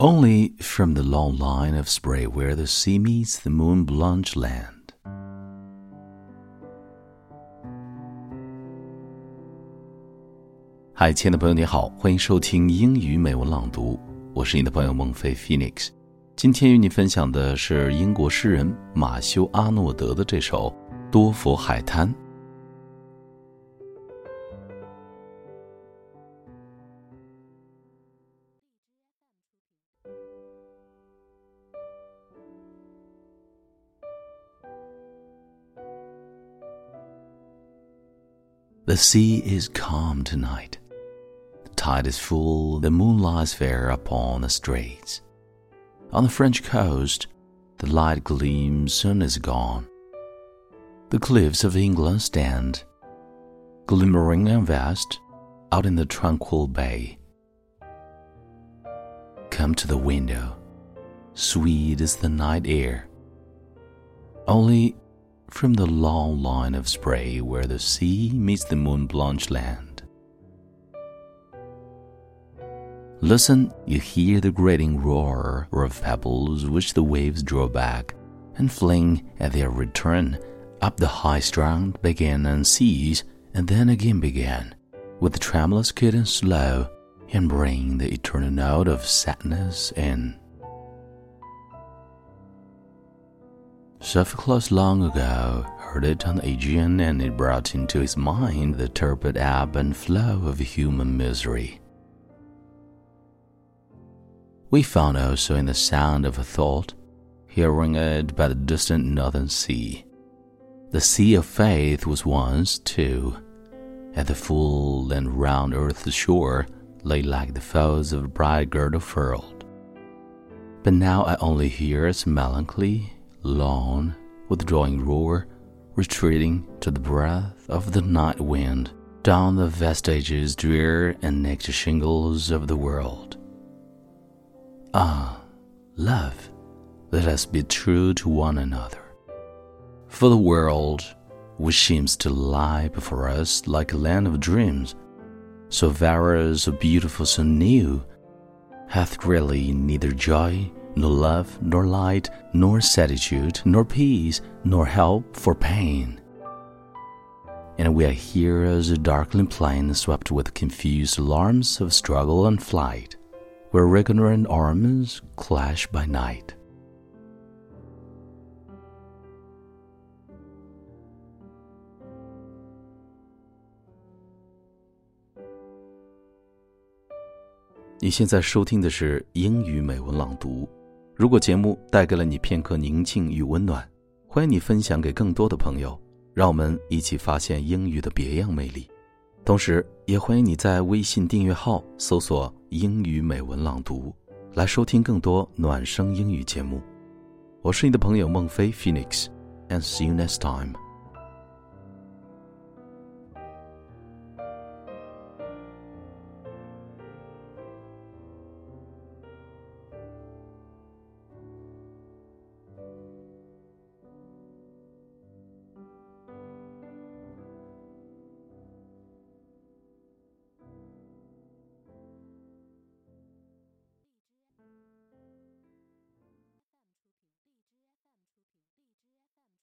Only from the long line of spray where the sea meets the moon-blanch land. 嗨，亲爱的朋友，你好，欢迎收听英语美文朗读，我是你的朋友孟非 Phoenix。今天与你分享的是英国诗人马修·阿诺德的这首《多佛海滩》。The sea is calm tonight. The tide is full, the moon lies fair upon the straits. On the French coast, the light gleam soon is gone. The cliffs of England stand, glimmering and vast, out in the tranquil bay. Come to the window, sweet is the night air. Only from the long line of spray where the sea meets the moon blanched land. Listen, you hear the grating roar of pebbles which the waves draw back and fling at their return up the high strand, begin and cease, and then again begin, with the tremulous cadence slow, and bring the eternal note of sadness in. Sophocles long ago heard it on the Aegean, and it brought into his mind the turbid ebb and flow of human misery. We found also in the sound of a thought, hearing it by the distant northern sea. The sea of faith was once, too, at the full and round earth's shore lay like the folds of a bright girdle furled. But now I only hear its melancholy long, withdrawing roar, retreating to the breath of the night wind down the vestiges drear and naked shingles of the world. Ah, love, let us be true to one another. For the world, which seems to lie before us like a land of dreams, so various, so beautiful, so new, hath really neither joy nor love, nor light, nor certitude, nor peace, nor help for pain. And we are here as a darkling plain swept with confused alarms of struggle and flight, where recurrent arms clash by night. 你现在收听的是英语美文朗读。如果节目带给了你片刻宁静与温暖，欢迎你分享给更多的朋友，让我们一起发现英语的别样魅力。同时，也欢迎你在微信订阅号搜索“英语美文朗读”，来收听更多暖声英语节目。我是你的朋友孟非 Phoenix，and see you next time。